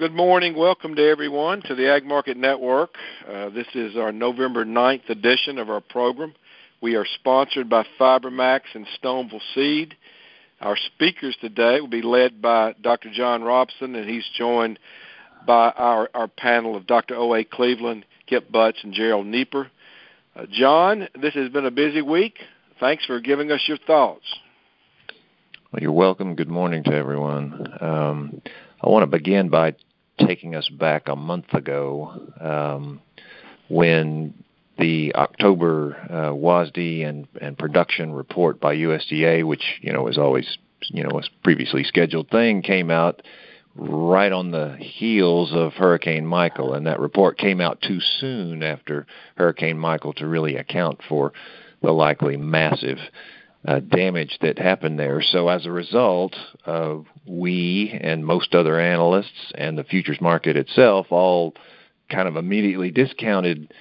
good morning. Welcome to everyone to the Ag Market Network. Uh, this is our November 9th edition of our program. We are sponsored by FiberMax and Stoneville Seed. Our speakers today will be led by Dr. John Robinson, and he's joined by our, our panel of Dr. O.A. Cleveland, Kip Butts, and Gerald Nieper. Uh, John, this has been a busy week. Thanks for giving us your thoughts. Well, you're welcome. Good morning to everyone. Um, I want to begin by taking us back a month ago um, when the October uh, WASDE and, and production report by USDA, which you know was always you know was previously scheduled thing, came out right on the heels of Hurricane Michael, and that report came out too soon after Hurricane Michael to really account for the likely massive uh, damage that happened there. So as a result, uh, we and most other analysts and the futures market itself all kind of immediately discounted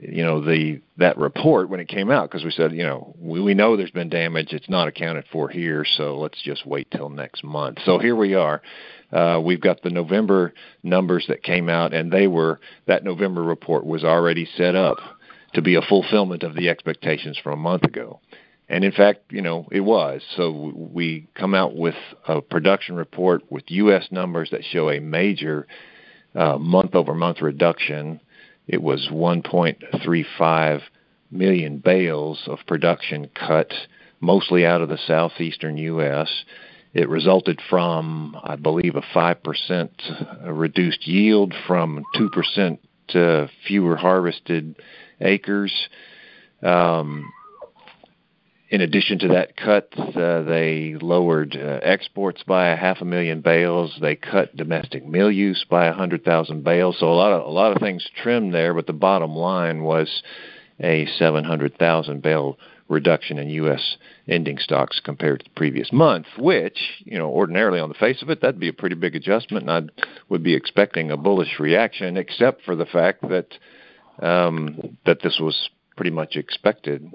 you know the that report when it came out because we said you know we, we know there's been damage. It's not accounted for here so let's just wait till next month. So here we are. Uh, we've got the november numbers that came out and they were that november report was already set up to be a fulfillment of the expectations from a month ago and in fact, you know, it was. So we come out with a production report with U.S. numbers that show a major uh, month-over-month reduction. It was 1.35 million bales of production cut, mostly out of the southeastern U.S. It resulted from, I believe, a 5% reduced yield from 2% to fewer harvested acres. Um, in addition to that cut, uh, they lowered uh, exports by a half a million bales. They cut domestic mill use by a hundred thousand bales. So a lot of a lot of things trimmed there, but the bottom line was a seven hundred thousand bale reduction in U.S. ending stocks compared to the previous month, which, you know, ordinarily on the face of it, that'd be a pretty big adjustment, and I would be expecting a bullish reaction, except for the fact that um, that this was pretty much expected.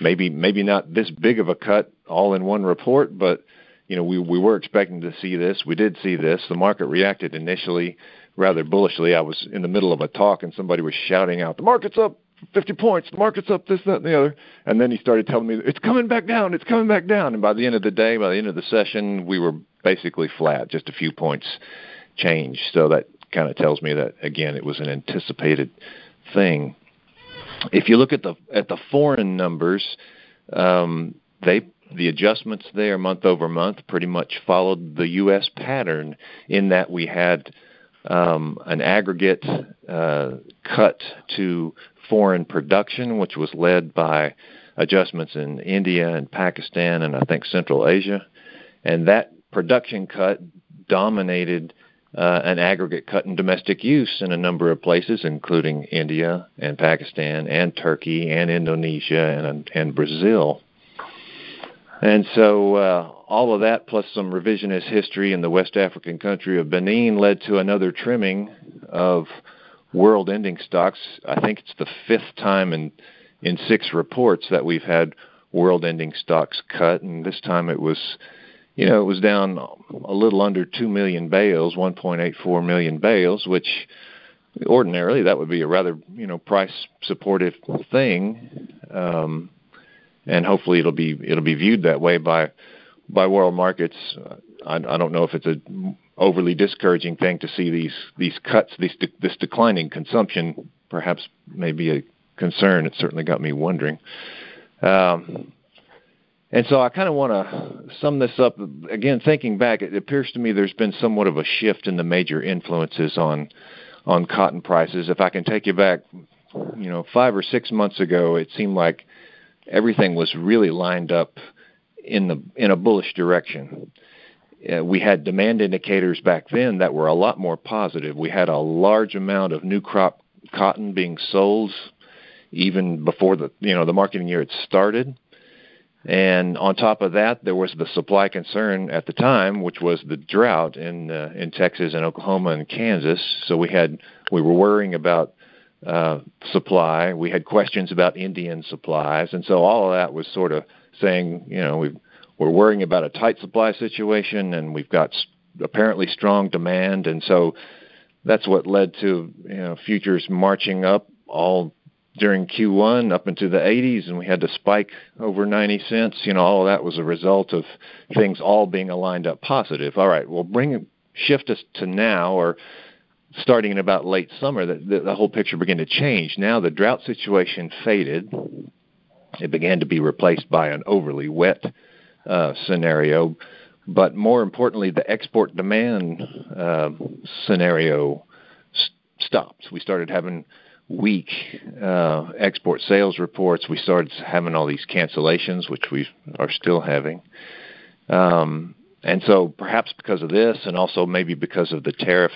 Maybe maybe not this big of a cut all in one report, but you know we we were expecting to see this. We did see this. The market reacted initially rather bullishly. I was in the middle of a talk and somebody was shouting out, "The market's up 50 points. The market's up this, that, and the other." And then he started telling me, "It's coming back down. It's coming back down." And by the end of the day, by the end of the session, we were basically flat, just a few points change. So that kind of tells me that again, it was an anticipated thing if you look at the at the foreign numbers, um, they the adjustments there month over month pretty much followed the U.S. pattern in that we had um, an aggregate uh, cut to foreign production, which was led by adjustments in India and Pakistan and I think Central Asia, and that production cut dominated uh, an aggregate cut in domestic use in a number of places, including India and Pakistan and Turkey and Indonesia and and Brazil. And so uh, all of that, plus some revisionist history in the West African country of Benin, led to another trimming of world ending stocks. I think it's the fifth time in in six reports that we've had world ending stocks cut, and this time it was you know, it was down a little under 2 million bales, 1.84 million bales, which ordinarily that would be a rather, you know, price supportive thing. Um, and hopefully it'll be it'll be viewed that way by by world markets. I, I don't know if it's a overly discouraging thing to see these these cuts, these de- this declining consumption, perhaps may be a concern. It certainly got me wondering. Um, and so I kind of want to sum this up. Again, thinking back, it appears to me there's been somewhat of a shift in the major influences on on cotton prices. If I can take you back, you know, five or six months ago, it seemed like everything was really lined up in the in a bullish direction. Uh, we had demand indicators back then that were a lot more positive. We had a large amount of new crop cotton being sold even before the you know the marketing year had started and on top of that, there was the supply concern at the time, which was the drought in uh, in Texas and Oklahoma and Kansas. So we had we were worrying about uh, supply. We had questions about Indian supplies, and so all of that was sort of saying, you know, we we're worrying about a tight supply situation, and we've got apparently strong demand, and so that's what led to you know futures marching up all during Q1 up into the 80s, and we had to spike over 90 cents. You know, all of that was a result of things all being aligned up positive. All right, well, bring shift us to now, or starting in about late summer, the, the, the whole picture began to change. Now the drought situation faded. It began to be replaced by an overly wet uh, scenario. But more importantly, the export demand uh, scenario st- stopped. We started having weak uh, export sales reports. We started having all these cancellations, which we are still having. Um, and so perhaps because of this, and also maybe because of the tariff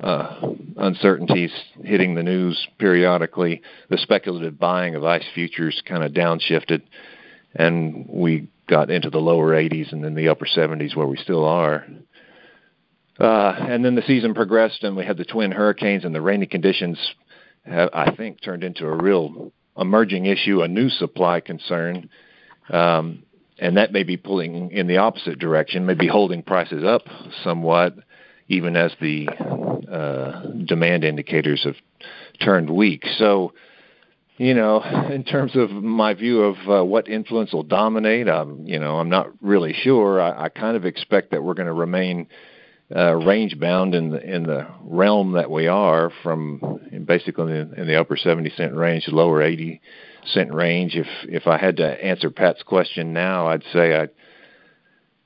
uh, uncertainties hitting the news periodically, the speculative buying of ICE futures kind of downshifted, and we got into the lower 80s and then the upper 70s where we still are. Uh, and then the season progressed, and we had the twin hurricanes, and the rainy conditions, have, I think, turned into a real emerging issue, a new supply concern. Um, and that may be pulling in the opposite direction, maybe holding prices up somewhat, even as the uh, demand indicators have turned weak. So, you know, in terms of my view of uh, what influence will dominate, um, you know, I'm not really sure. I, I kind of expect that we're going to remain uh, range bound in the in the realm that we are, from basically in the, in the upper 70 cent range, to lower 80 cent range. If if I had to answer Pat's question now, I'd say I,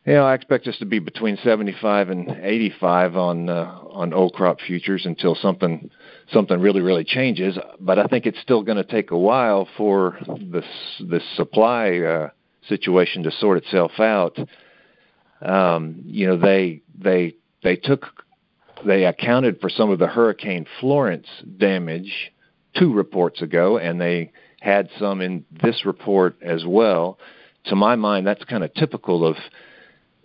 you know, I expect us to be between 75 and 85 on uh, on old crop futures until something something really really changes. But I think it's still going to take a while for this this supply uh, situation to sort itself out. Um, you know, they they they took they accounted for some of the Hurricane Florence damage two reports ago, and they had some in this report as well. To my mind, that's kind of typical of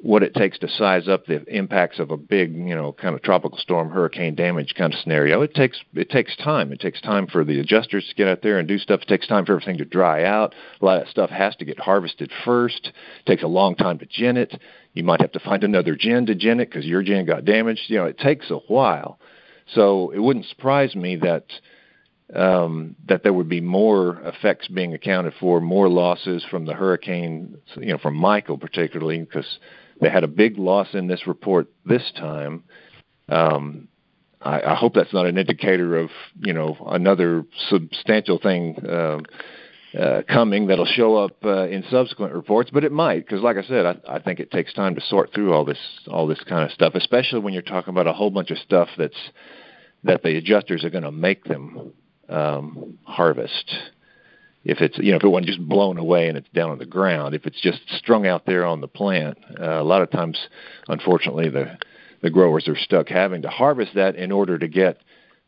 what it takes to size up the impacts of a big, you know, kind of tropical storm, hurricane damage kind of scenario. It takes it takes time. It takes time for the adjusters to get out there and do stuff. It takes time for everything to dry out. A lot of stuff has to get harvested first. It takes a long time to gin it. You might have to find another gin to gin it because your gin got damaged. You know, it takes a while. So it wouldn't surprise me that um, that there would be more effects being accounted for, more losses from the hurricane, you know, from Michael particularly, because they had a big loss in this report this time. Um, I, I hope that's not an indicator of, you know, another substantial thing uh, uh, coming that'll show up uh, in subsequent reports, but it might, because like I said, I, I think it takes time to sort through all this all this kind of stuff, especially when you're talking about a whole bunch of stuff that's that the adjusters are going to make them um, harvest. If it's you know if it wasn't just blown away and it's down on the ground, if it's just strung out there on the plant, uh, a lot of times, unfortunately, the the growers are stuck having to harvest that in order to get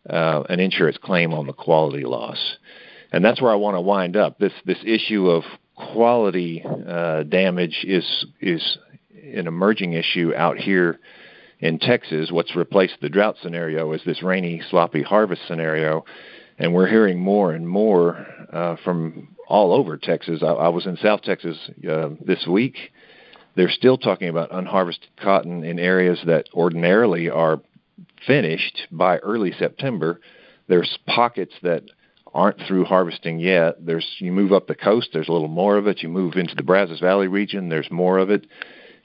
uh, an insurance claim on the quality loss, and that's where I want to wind up. This this issue of quality uh, damage is is an emerging issue out here in Texas. What's replaced the drought scenario is this rainy, sloppy harvest scenario and we're hearing more and more uh, from all over Texas. I, I was in South Texas uh, this week. They're still talking about unharvested cotton in areas that ordinarily are finished by early September. There's pockets that aren't through harvesting yet. There's you move up the coast, there's a little more of it. You move into the Brazos Valley region, there's more of it,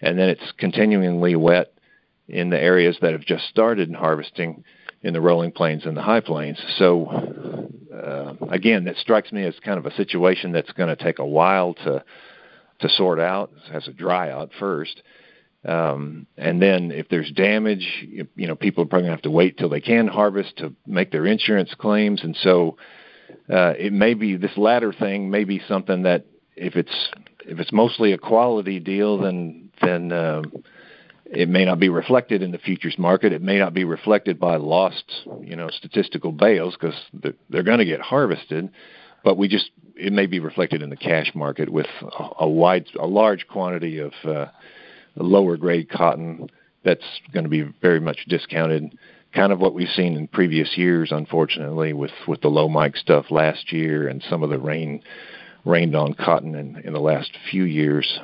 and then it's continuingly wet in the areas that have just started harvesting in the rolling plains and the high plains. So uh, again, that strikes me as kind of a situation that's going to take a while to to sort out. It has to dry out first. Um, and then if there's damage, you, know, people are probably going to have to wait till they can harvest to make their insurance claims. And so uh, it may be this latter thing may be something that if it's if it's mostly a quality deal, then then um, it may not be reflected in the futures market. It may not be reflected by lost, you know, statistical bales because they're, going to get harvested. But we just it may be reflected in the cash market with a, a wide, a large quantity of uh, lower grade cotton that's going to be very much discounted. Kind of what we've seen in previous years, unfortunately, with with the low mic stuff last year and some of the rain rained on cotton in, in the last few years.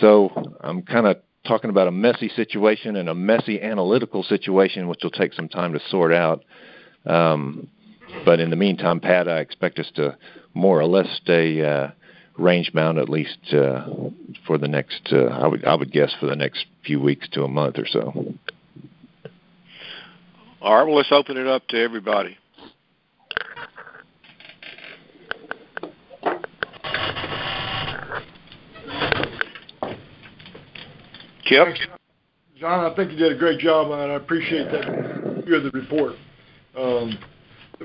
So I'm kind of talking about a messy situation and a messy analytical situation, which will take some time to sort out. Um, but in the meantime, Pat, I expect us to more or less stay uh, range bound at least uh, for the next. Uh, I would I would guess for the next few weeks to a month or so. All right. Well, let's open it up to everybody. Thanks. John, I think you did a great job on it. I appreciate that. Hear the report. Um,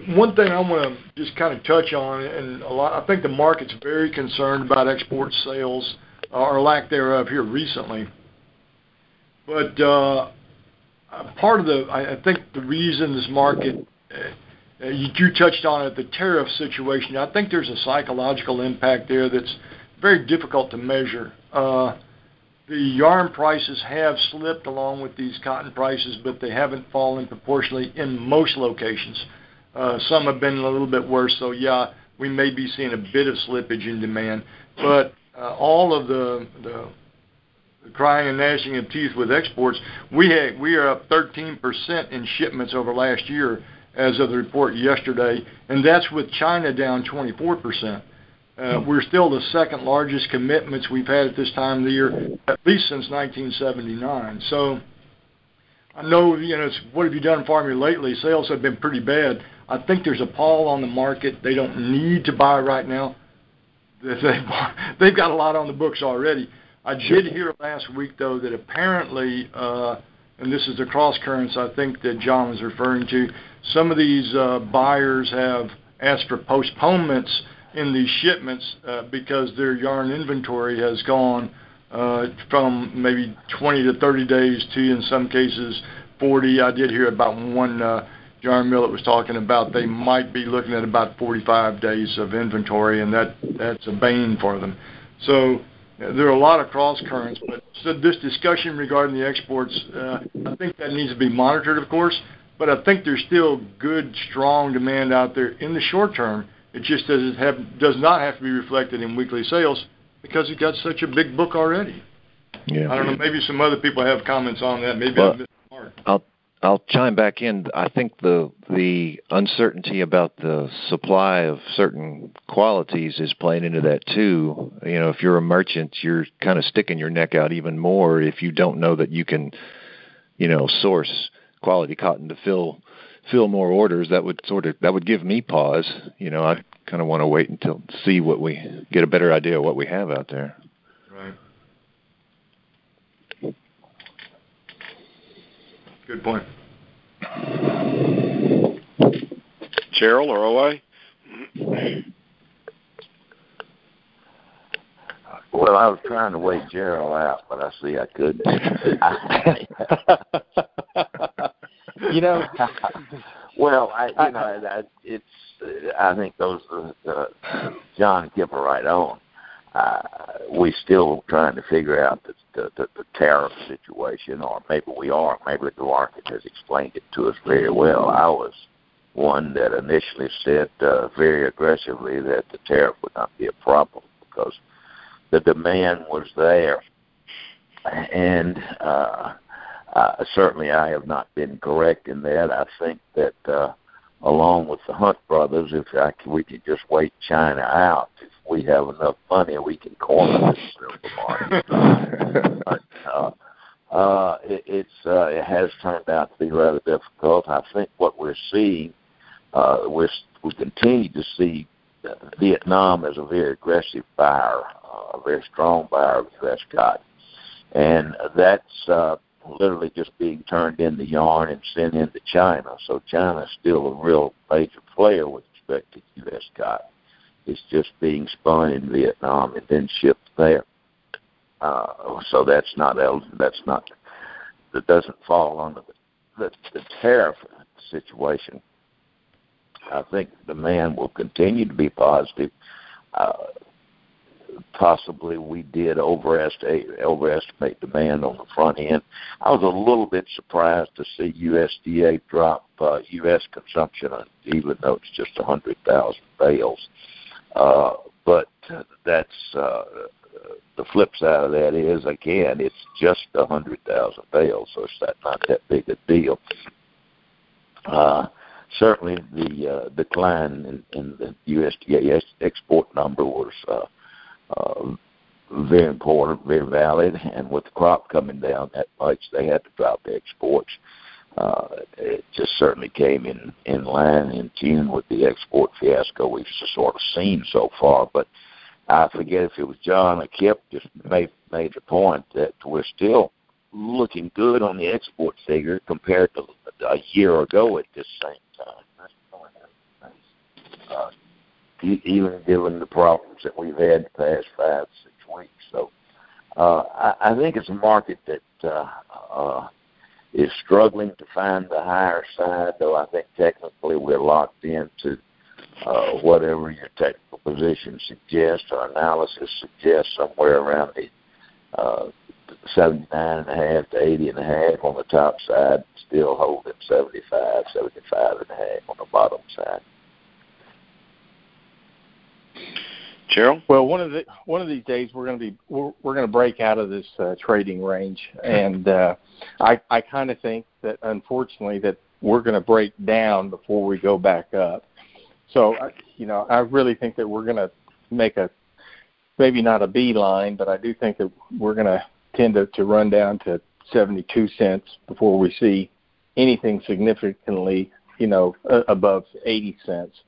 one thing I want to just kind of touch on, and a lot, I think the market's very concerned about export sales uh, or lack thereof here recently. But uh, part of the, I think the reason this market, uh, you, you touched on it, the tariff situation. I think there's a psychological impact there that's very difficult to measure. Uh, the yarn prices have slipped along with these cotton prices, but they haven't fallen proportionally in most locations. Uh, some have been a little bit worse, so yeah, we may be seeing a bit of slippage in demand. But uh, all of the, the crying and gnashing of teeth with exports, we had, we are up 13% in shipments over last year as of the report yesterday, and that's with China down 24%. Uh, we're still the second largest commitments we've had at this time of the year, at least since 1979. So I know, you know, it's, what have you done for me lately? Sales have been pretty bad. I think there's a pall on the market. They don't need to buy right now. They've got a lot on the books already. I did hear last week, though, that apparently, uh, and this is the cross currents I think that John was referring to, some of these uh, buyers have asked for postponements in these shipments uh, because their yarn inventory has gone uh, from maybe 20 to 30 days to, in some cases, 40. I did hear about one uh, yarn mill that was talking about they might be looking at about 45 days of inventory, and that that's a bane for them. So there are a lot of cross currents, but so this discussion regarding the exports, I think that needs to be monitored, of course. But I think there's still good, strong demand out there in the short term it just does have does not have to be reflected in weekly sales because it got such a big book already. Yeah. I don't know. Maybe some other people have comments on that. Maybe well, I missed part. I'll I'll chime back in. I think the the uncertainty about the supply of certain qualities is playing into that too. You know, if you're a merchant, you're kind of sticking your neck out even more if you don't know that you can, you know, source quality cotton to fill fill more orders, that would sort of that would give me pause. You know, I kind of want to wait until see what we get a better idea of what we have out there. Right. Good point. Gerald or OA? Well, I was trying to wait Gerald out, but I see I couldn't. you know. Well, I you know that it's. I think those uh, John Kipper right on. Uh, we still trying to figure out the, the, the, the tariff situation, or maybe we are. Maybe the market has explained it to us very well. I was one that initially said uh, very aggressively that the tariff would not be a problem because the demand was there, and uh, uh, certainly I have not been correct in that. I think that uh, along with the Hunt brothers, if I can, we could just wait China out, if we have enough money, we can corner this silver market. but, uh, uh, it, it's uh, it has turned out to be rather difficult. I think what we're seeing, uh, we're, we continue to see Vietnam as a very aggressive buyer, uh, a very strong buyer of U.S. cotton, and that's uh, literally just being turned into yarn and sent into China. So China is still a real major player with respect to U.S. cotton. It's just being spun in Vietnam and then shipped there. Uh, so that's not that's not that doesn't fall under the, the, the tariff situation. I think demand will continue to be positive. Uh, possibly we did overestimate overestimate demand on the front end. I was a little bit surprised to see USDA drop uh, U.S. consumption, even though it's just 100,000 bales. Uh, but that's uh, the flip side of that is again, it's just a hundred thousand bales, so it's that not that big a deal. Uh, certainly, the uh, decline in, in the USDA export number was uh, uh, very important, very valid, and with the crop coming down that much, they had to drop the exports. Uh, it just certainly came in in line in tune with the export fiasco we've sort of seen so far. But I forget if it was John or Kip just made made the point that we're still looking good on the export figure compared to a year ago at this same time. Uh, even given the problems that we've had the past five, six weeks. So uh, I, I think it's a market that uh, uh, is struggling to find the higher side, though I think technically we're locked into uh, whatever your technical position suggests or analysis suggests, somewhere around the uh, 79 and a half to 80 and a half on the top side, still holding 75, 75 and a half on the bottom side. Gerald? Well, one of the one of these days we're going to be we're, we're going to break out of this uh, trading range, and uh, I I kind of think that unfortunately that we're going to break down before we go back up. So you know I really think that we're going to make a maybe not a beeline, but I do think that we're going to tend to, to run down to 72 cents before we see anything significantly you know above 80 cents.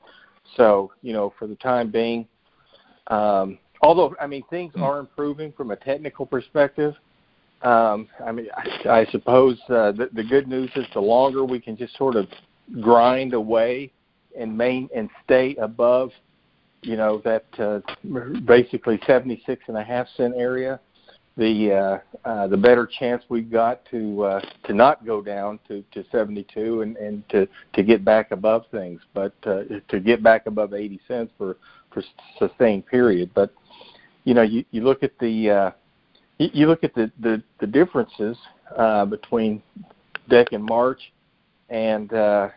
So you know for the time being um, although, I mean, things hmm. are improving from a technical perspective. Um, I mean, I, I suppose uh, the, the good news is the longer we can just sort of grind away and main and stay above, you know, that uh, basically 76 and a half cent area, the uh, uh, the better chance we've got to uh, to not go down to, to 72 and, and to to get back above things, but uh, to get back above 80 cents for sustained period. But you know, you, you look at the uh, you, look at the the, the differences uh, between Dec and March, and uh,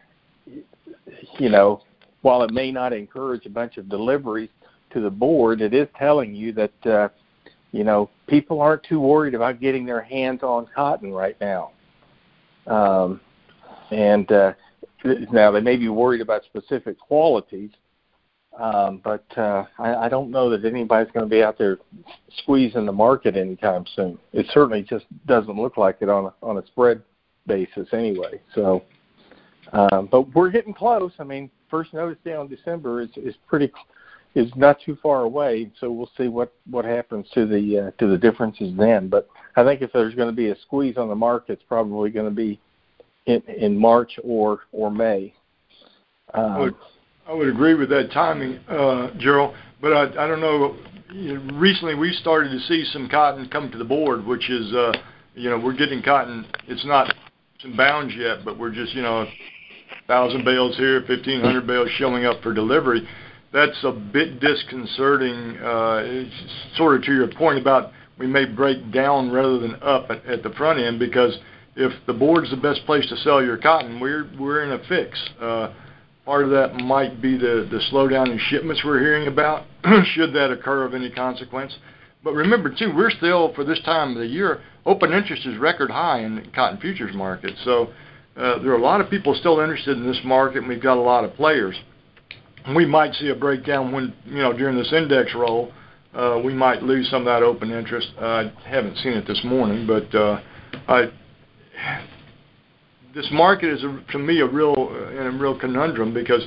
you know, while it may not encourage a bunch of deliveries to the board, it is telling you that uh, you know people aren't too worried about getting their hands on cotton right now. Um, and uh, now they may be worried about specific qualities, um, but uh, I, I don't know that anybody's going to be out there squeezing the market anytime soon. It certainly just doesn't look like it on a, on a spread basis anyway. So, um, but we're getting close. I mean, first notice day on December is is pretty is not too far away. So we'll see what what happens to the uh, to the differences then. But I think if there's going to be a squeeze on the market, it's probably going to be in in March or or May. Um, I would agree with that timing, uh, Gerald. But I, don't know. Recently, we started to see some cotton come to the board, which is, uh, you know, we're getting cotton. It's not some bounds yet, but we're just, you know, thousand bales here, fifteen hundred bales showing up for delivery. That's a bit disconcerting. Uh, sort of to your point about we may break down rather than up at, the front end because if the board's the best place to sell your cotton, we're we're in a fix. Part of that might be the, the slowdown in shipments we're hearing about, should that occur of any consequence. But remember, too, we're still, for this time of the year, open interest is record high in the cotton futures market. So uh, there are a lot of people still interested in this market, and we've got a lot of players. We might see a breakdown when, you know, during this index roll, uh, we might lose some of that open interest. I haven't seen it this morning, but uh, I this market is a, to me a real a real conundrum because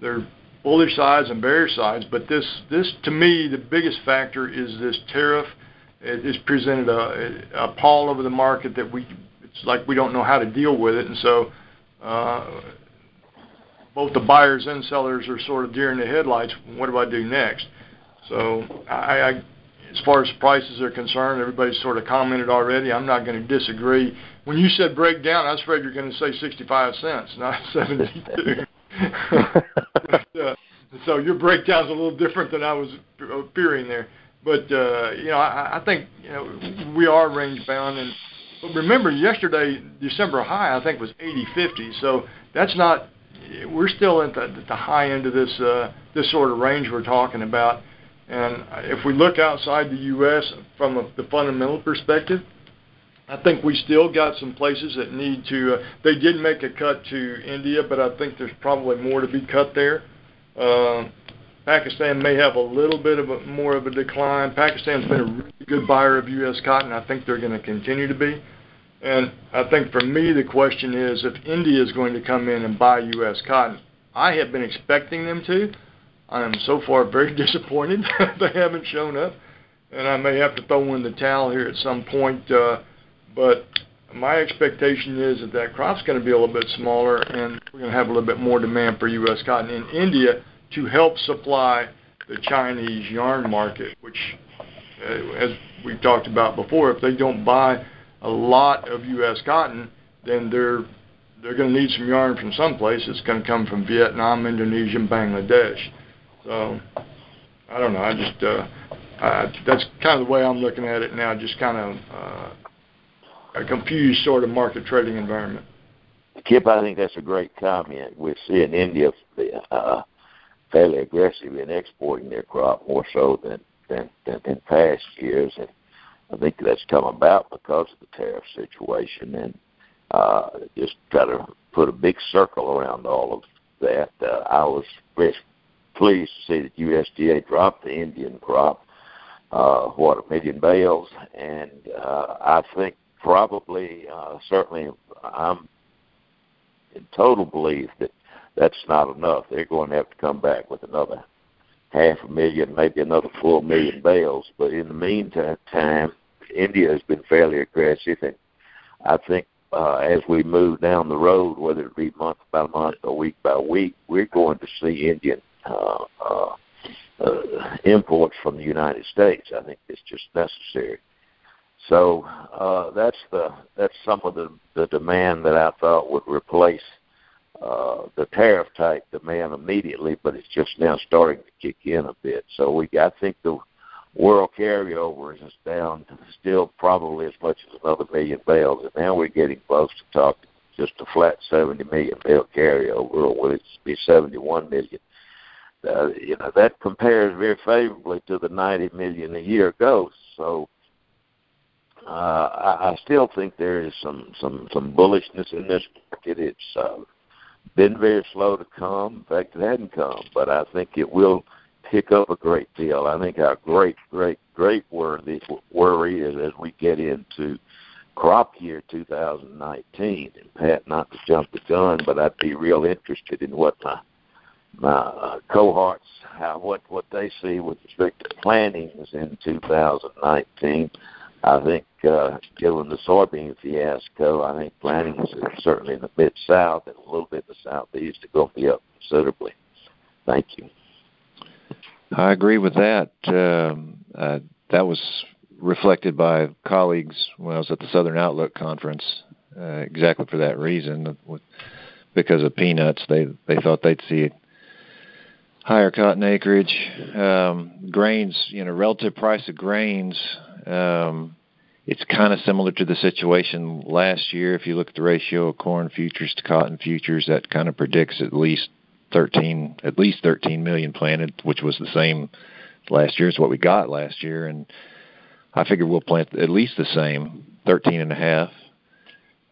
there are bullish sides and bearish sides. But this this to me the biggest factor is this tariff. It has presented a, a pall over the market that we it's like we don't know how to deal with it, and so. Uh, both the buyers and sellers are sort of deer in the headlights. What do I do next? So I, I as far as prices are concerned, everybody's sort of commented already. I'm not going to disagree. When you said breakdown, I was afraid you're going to say 65 cents, not 72. but, uh, so your breakdown's a little different than I was fearing there. But uh, you know, I, I think you know we are range bound, and but remember yesterday December high I think was 80.50, so that's not. We're still at the, at the high end of this uh, this sort of range we're talking about And if we look outside the U.S. from a, the fundamental perspective, I think we still got some places that need to. Uh, they did make a cut to India, but I think there's probably more to be cut there. Uh, Pakistan may have a little bit of a, more of a decline. Pakistan's been a really good buyer of U.S. cotton. I think they're going to continue to be. And I think for me, the question is if India is going to come in and buy U.S. cotton. I have been expecting them to. I am so far very disappointed they haven't shown up, and I may have to throw in the towel here at some point. Uh, but my expectation is that that crop's going to be a little bit smaller, and we're going to have a little bit more demand for U.S. cotton in India to help supply the Chinese yarn market, which, uh, as we've talked about before, if they don't buy a lot of U.S. cotton, then they're they're going to need some yarn from someplace. It's going to come from Vietnam, Indonesia, and Bangladesh. So I don't know. I just uh, I, that's kind of the way I'm looking at it now. Just kind of uh, a confused sort of market trading environment. Kip, I think that's a great comment. We're seeing India uh, fairly aggressive in exporting their crop more so than, than, than in past years, and I think that's come about because of the tariff situation. And uh, just try to put a big circle around all of that. Uh, I was very pleased to see that USDA dropped the Indian crop, uh, what a million bales, and uh, I think probably, uh, certainly, I'm in total belief that that's not enough. They're going to have to come back with another half a million, maybe another full million bales. But in the meantime, India has been fairly aggressive, and I think uh, as we move down the road, whether it be month by month or week by week, we're going to see Indian uh, uh, uh, imports from the United States. I think it's just necessary. So uh, that's the that's some of the the demand that I thought would replace uh, the tariff type demand immediately, but it's just now starting to kick in a bit. So we I think the world carryover is down still probably as much as another million bales, and now we're getting close to talking just a flat 70 million bale carryover, or will it be 71 million? Uh, you know that compares very favorably to the 90 million a year ago. So uh, I, I still think there is some some some bullishness in this market. It's uh, been very slow to come. In fact, it hadn't come, but I think it will pick up a great deal. I think our great, great, great worthy worry is as we get into crop year 2019. And Pat, not to jump the gun, but I'd be real interested in what my my uh, cohorts, how what what they see with respect to plantings in 2019. I think, uh, given the soybean fiasco, I think plantings certainly in the mid south and a little bit in the southeast are going to be up considerably. Thank you. I agree with that. Um, uh, that was reflected by colleagues when I was at the Southern Outlook conference, uh, exactly for that reason. Because of peanuts, they they thought they'd see higher cotton acreage. Um, grains, you know, relative price of grains. Um, it's kind of similar to the situation last year. If you look at the ratio of corn futures to cotton futures, that kind of predicts at least 13, at least 13 million planted, which was the same last year as what we got last year. And I figure we'll plant at least the same, 13 and a half,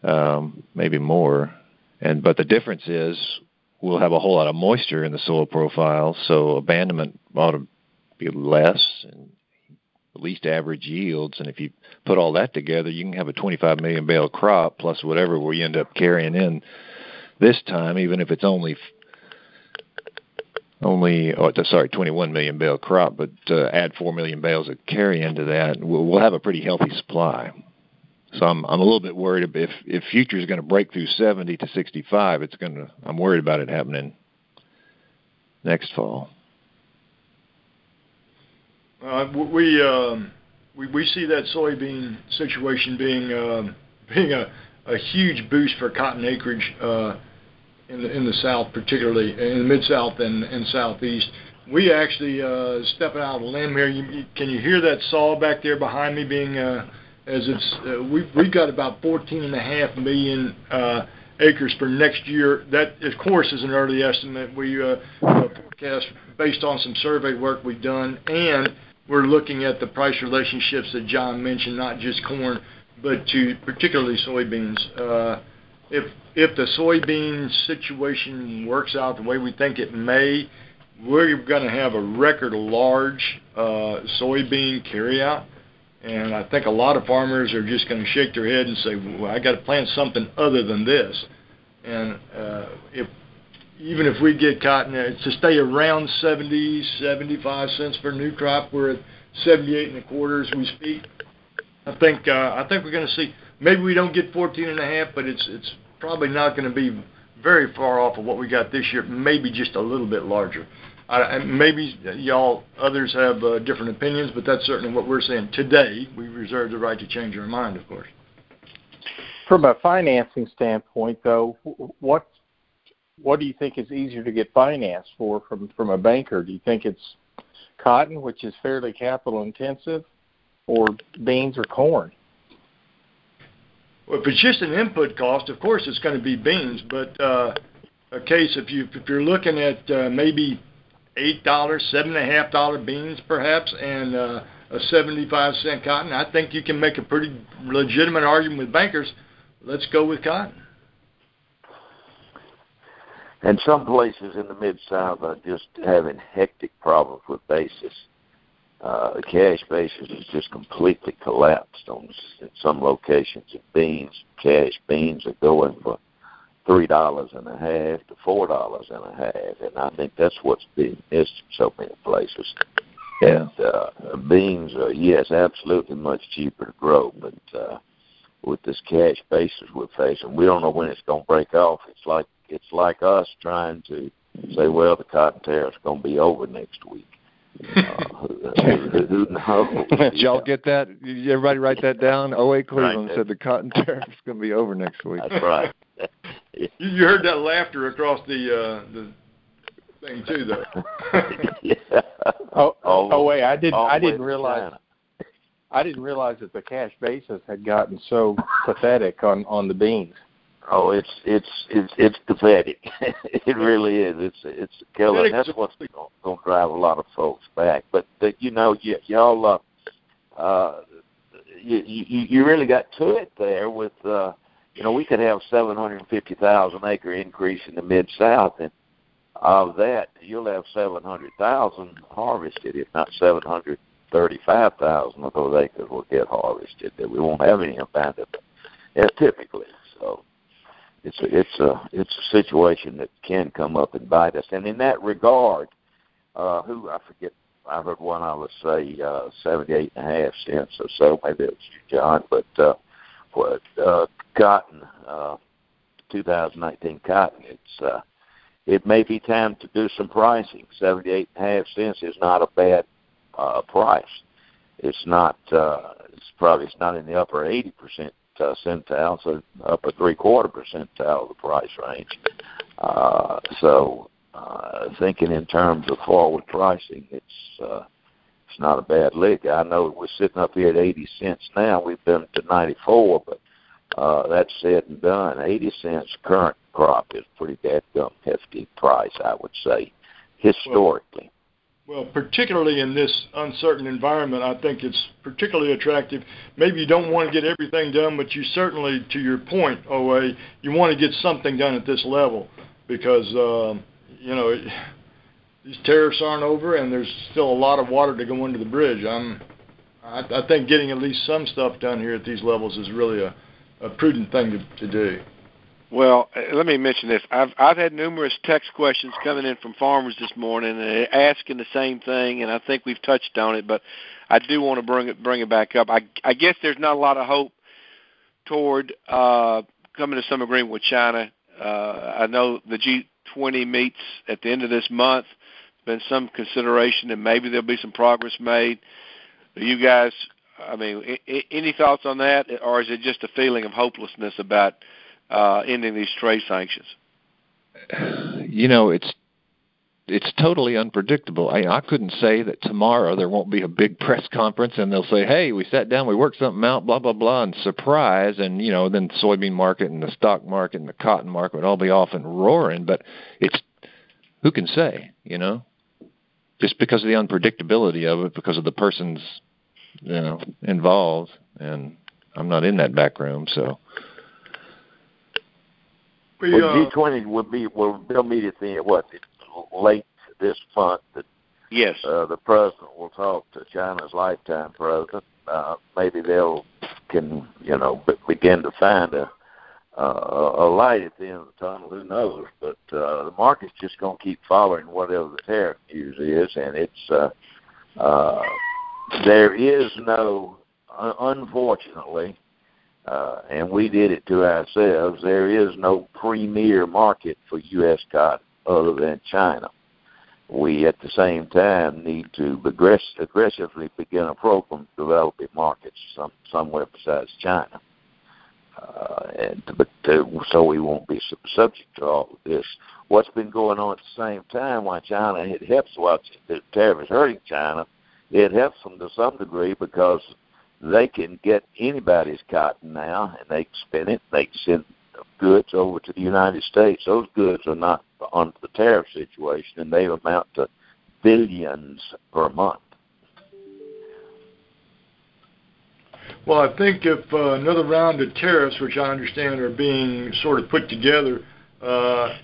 um, maybe more. And but the difference is we'll have a whole lot of moisture in the soil profile, so abandonment ought to be less and at least average yields. And if you put all that together, you can have a 25 million bale crop plus whatever we end up carrying in this time, even if it's only only oh, sorry 21 million bale crop, but uh, add 4 million bales of carry into that, we'll, we'll have a pretty healthy supply. So I'm I'm a little bit worried if if future is going to break through 70 to 65, it's going to I'm worried about it happening next fall. Uh, we, um, we we see that soybean situation being uh, being a, a huge boost for cotton acreage uh, in the in the south, particularly in the mid south and, and southeast. We actually uh, stepping out of a limb here. You, can you hear that saw back there behind me being uh, as it's uh, we we've got about 14 and a half million uh, acres for next year. That, of course, is an early estimate. We forecast based on some survey work we've done, and we're looking at the price relationships that John mentioned, not just corn, but to particularly soybeans. Uh, if if the soybean situation works out the way we think it may, we're gonna have a record large uh, soybean carryout. And I think a lot of farmers are just gonna shake their head and say, "Well, I gotta plant something other than this." Uh, Even if we get cotton to stay around $0.70-$0.75 per new crop, we're at 78 and a quarter as we speak. I think uh, I think we're gonna see. Maybe we don't get 14.5, but it's it's probably not gonna be very far off of what we got this year, maybe just a little bit larger. Maybe y'all others have uh, different opinions, but that's certainly what we're saying today. We reserve the right to change our mind, of course. From a financing standpoint, though, what do you think is easier to get financed for from from a banker? Do you think it's cotton, which is fairly capital intensive, or beans or corn? Well, if it's just an input cost, of course, it's gonna be beans. But uh, a case if you if you're looking at maybe $8, $7.50 beans perhaps, and a $0.75 cotton, I think you can make a pretty legitimate argument with bankers, let's go with cotton. And some places in the Mid-South are just having hectic problems with basis. The cash basis has just completely collapsed in some locations of beans. Cash beans are going for $3.50-$4.50. I think that's what's being missed in so many places. Yeah. Beans are, yes, absolutely much cheaper to grow. But uh, with this cash basis we're facing, we don't know when it's gonna break off. It's like us trying to say, well, the cotton tariff's gonna be over next week. Who knows? Did y'all get that? Everybody write that down? O.A. Cleveland said the cotton tariff is gonna be over next week. That's right. You heard that laughter across the uh, the thing too, though. Yeah. Oh, wait, I didn't I didn't realize China. I didn't realize that the cash basis had gotten so pathetic on on the beans. Oh, it's it's it's it's pathetic. It really is. It's a killer. That's what's gonna drive a lot of folks back. But, you know, y'all uh, uh, you you really got to it there with, uh, you know, we could have 750,000 acre increase in the Mid-South, and of that, you'll have 700,000 harvested, if not 735,000 of those acres will get harvested, that we won't have any abandonment, typically. It's a, it's a it's a situation that can come up and bite us. And in that regard, uh, who I forget, I heard one of us say uh, $0.785 or so, maybe it was you, John. For uh, uh, cotton, 2019 cotton, It's it may be time to do some pricing. $0.785 is not a bad price. It's not, it's probably it's not in the upper Uh, 80% percentile, so uh, upper three-quarter percentile of the price range. Uh, so, thinking in terms of forward pricing, it's it's not a bad lick. I know we're sitting up here at $0.80 now. We've been to $0.94, but that said and done, $0.80 current crop is pretty dadgum hefty price, I would say, historically. Well, particularly in this uncertain environment, I think it's particularly attractive. Maybe you don't wanna get everything done, but you certainly, to your point, O.A., you wanna get something done at this level because, um, you know, these tariffs aren't over, and there's still a lot of water to go under the bridge. I'm, I think getting at least some stuff done here at these levels is really a prudent thing to do. Well, uh, let me mention this. I've had numerous text questions coming in from farmers this morning, and asking the same thing, and I think we've touched on it, but I do wanna bring it bring it back up. I guess there's not a lot of hope toward uh, coming to some agreement with China. I know the G20 meets at the end of this month. Been some consideration that maybe there'll be some progress made. You guys, I mean, any thoughts on that, or is it just a feeling of hopelessness about Uh, ending these trade sanctions? You know, it's it's totally unpredictable. I, I couldn't say that tomorrow there won't be a big press conference and they'll say, "Hey, we sat down, we worked something out, blah blah blah," and surprise, and you know, then the soybean market and the stock market and the cotton market would all be off and roaring. But it's who can say, you know, just because of the unpredictability of it, because of the person's you know involved, and I'm not in that back room, so. Well, G20 will be will they'll meet at the what late this month. That yes, uh, the president will talk to China's lifetime president. Uh, maybe they'll can you know begin to find a uh, a light at the end of the tunnel. Who knows? But uh, the market's just going to keep following whatever the tariff news is, and it's uh, uh, there is no, uh, unfortunately, uh, and we did it to ourselves. There is no premier market for U.S. cotton other than China. We, at the same time, need to aggress- aggressively begin a program developing markets some, somewhere besides China. Uh, and but so we won't be subject to all of this. What's been going on at the same time while China it helps while the tariff is hurting China, it helps them to some degree because they can get anybody's cotton now and they can spin it. They can send goods over to the United States. Those goods are not under the tariff situation, and they amount to billions per month. Well, I think if uh, another round of tariffs, which I understand are being sort of put together, uh,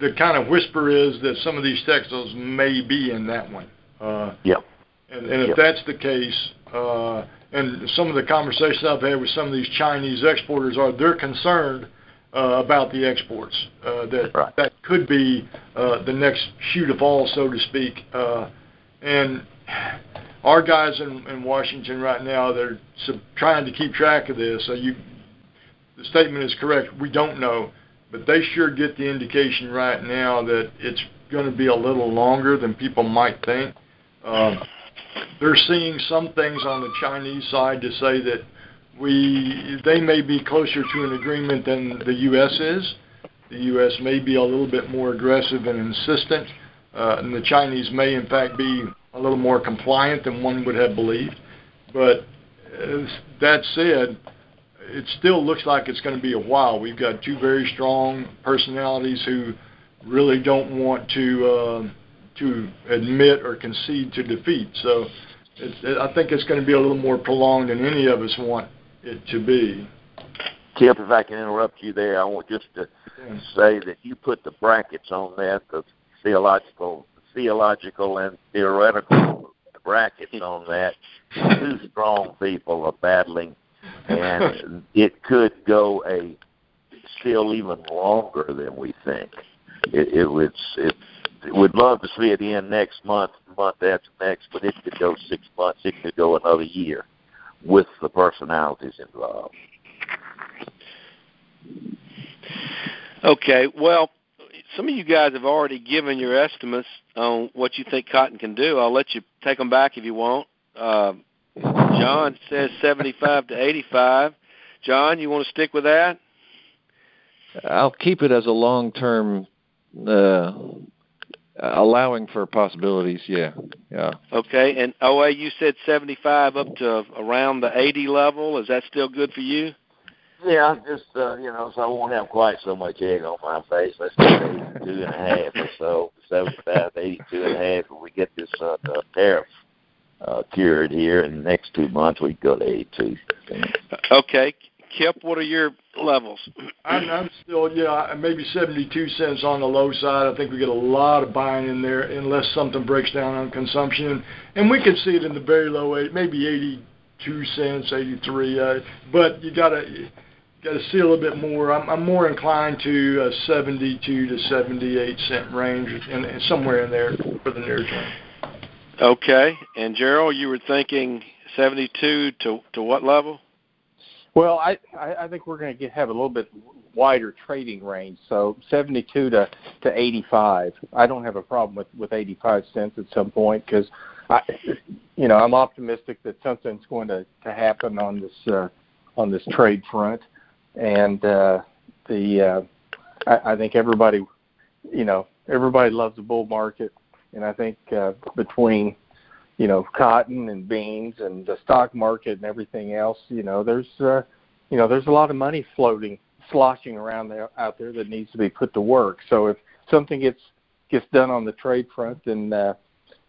the kind of whisper is that some of these textiles may be in that one. Uh, yep. And, and if yep. that's the case, uh, and some of the conversations I've had with some of these Chinese exporters are they're concerned uh, about the exports. Uh, that right. that could be uh, the next shoe to fall, so to speak. Uh, and our guys in, in Washington right now, they're sub- trying to keep track of this. So you, the statement is correct. We don't know, but they sure get the indication right now that it's going to be a little longer than people might think. Um, they're seeing some things on the Chinese side to say that we they may be closer to an agreement than the U.S. is. The U.S. may be a little bit more aggressive and insistent, uh, and the Chinese may in fact be a little more compliant than one would have believed. But uh, that said, it still looks like it's going to be a while. We've got two very strong personalities who really don't want to uh, to admit or concede to defeat. So it, it, I think it's going to be a little more prolonged than any of us want it to be. Kip, if I can interrupt you there, I want just to yeah. say that you put the brackets on that, the theological, theological and theoretical brackets on that. Two strong people are battling, and it could go a still even longer than we think. It, it would it would love to see it end next month, month after next, but it could go six months, it could go another year with the personalities involved. Okay, well, some of you guys have already given your estimates on what you think cotton can do. I'll let you take them back if you want. Uh, John says 75 to 85. John, you want to stick with that? I'll keep it as a long-term uh, allowing for possibilities. Yeah, yeah. Okay, and OA, you said 75 up to around the 80 level. Is that still good for you? Yeah, just uh, you know, so I won't have quite so much egg on my face. Let's say 82 and a half or so, 75 to 82 and a half. When we get this uh, tariff uh, cured here in the next two months, we go to 82. Okay, Kip, what are your levels? I'm, I'm still, yeah, maybe 72 cents on the low side. I think we get a lot of buying in there unless something breaks down on consumption. And we can see it in the very low, maybe 82 cents, 83. Uh, but you got to got to see a little bit more. I'm, I'm more inclined to a 72 to 78 cent range, and, and somewhere in there for the near term. Okay. And Gerald, you were thinking 72 to to what level? Well, I I think we're going to have a little bit wider trading range. So 72 to to 85. I don't have a problem with with 85 cents at some point because I, you know, I'm optimistic that something's going to to happen on this uh, on this trade front, and uh, the uh, I, I think everybody, you know, everybody loves the bull market, and I think uh, between you know cotton and beans and the stock market and everything else, you know, there's uh, you know there's a lot of money floating sloshing around there out there that needs to be put to work. So if something gets gets done on the trade front, then uh,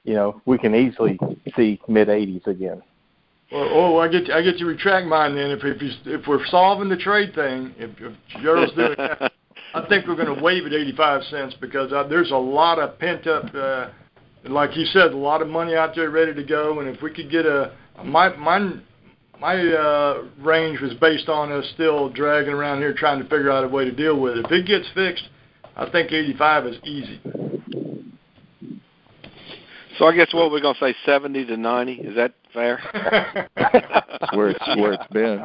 you know we can easily see mid 80s again. Well, oh, I get I get to retract mine then. If if, if we're solving the trade thing, if, if Gerald's doing that, I think we're going to waive at 85 cents because uh, there's a lot of pent up, uh, like you said, a lot of money out there ready to go. And if we could get a my my my uh, range was based on us still dragging around here trying to figure out a way to deal with it. If it gets fixed, I think 85 is easy. So I guess what we're going to say 70 to 90 is that fair? That's where it's where it's been.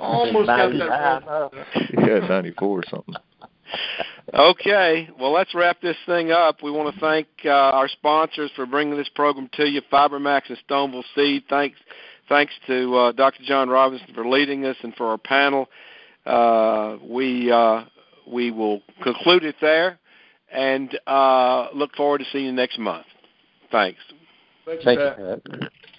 Almost got that. Yeah, 94 or something. Okay, well let's wrap this thing up. We want to thank uh, our sponsors for bringing this program to you, FiberMax and Stoneville Seed. Thanks thanks to uh, Dr. John Robinson for leading us and for our panel. Uh, we uh, we will conclude it there and uh, look forward to seeing you next month. Thanks. Thank you, Thank you, Pat.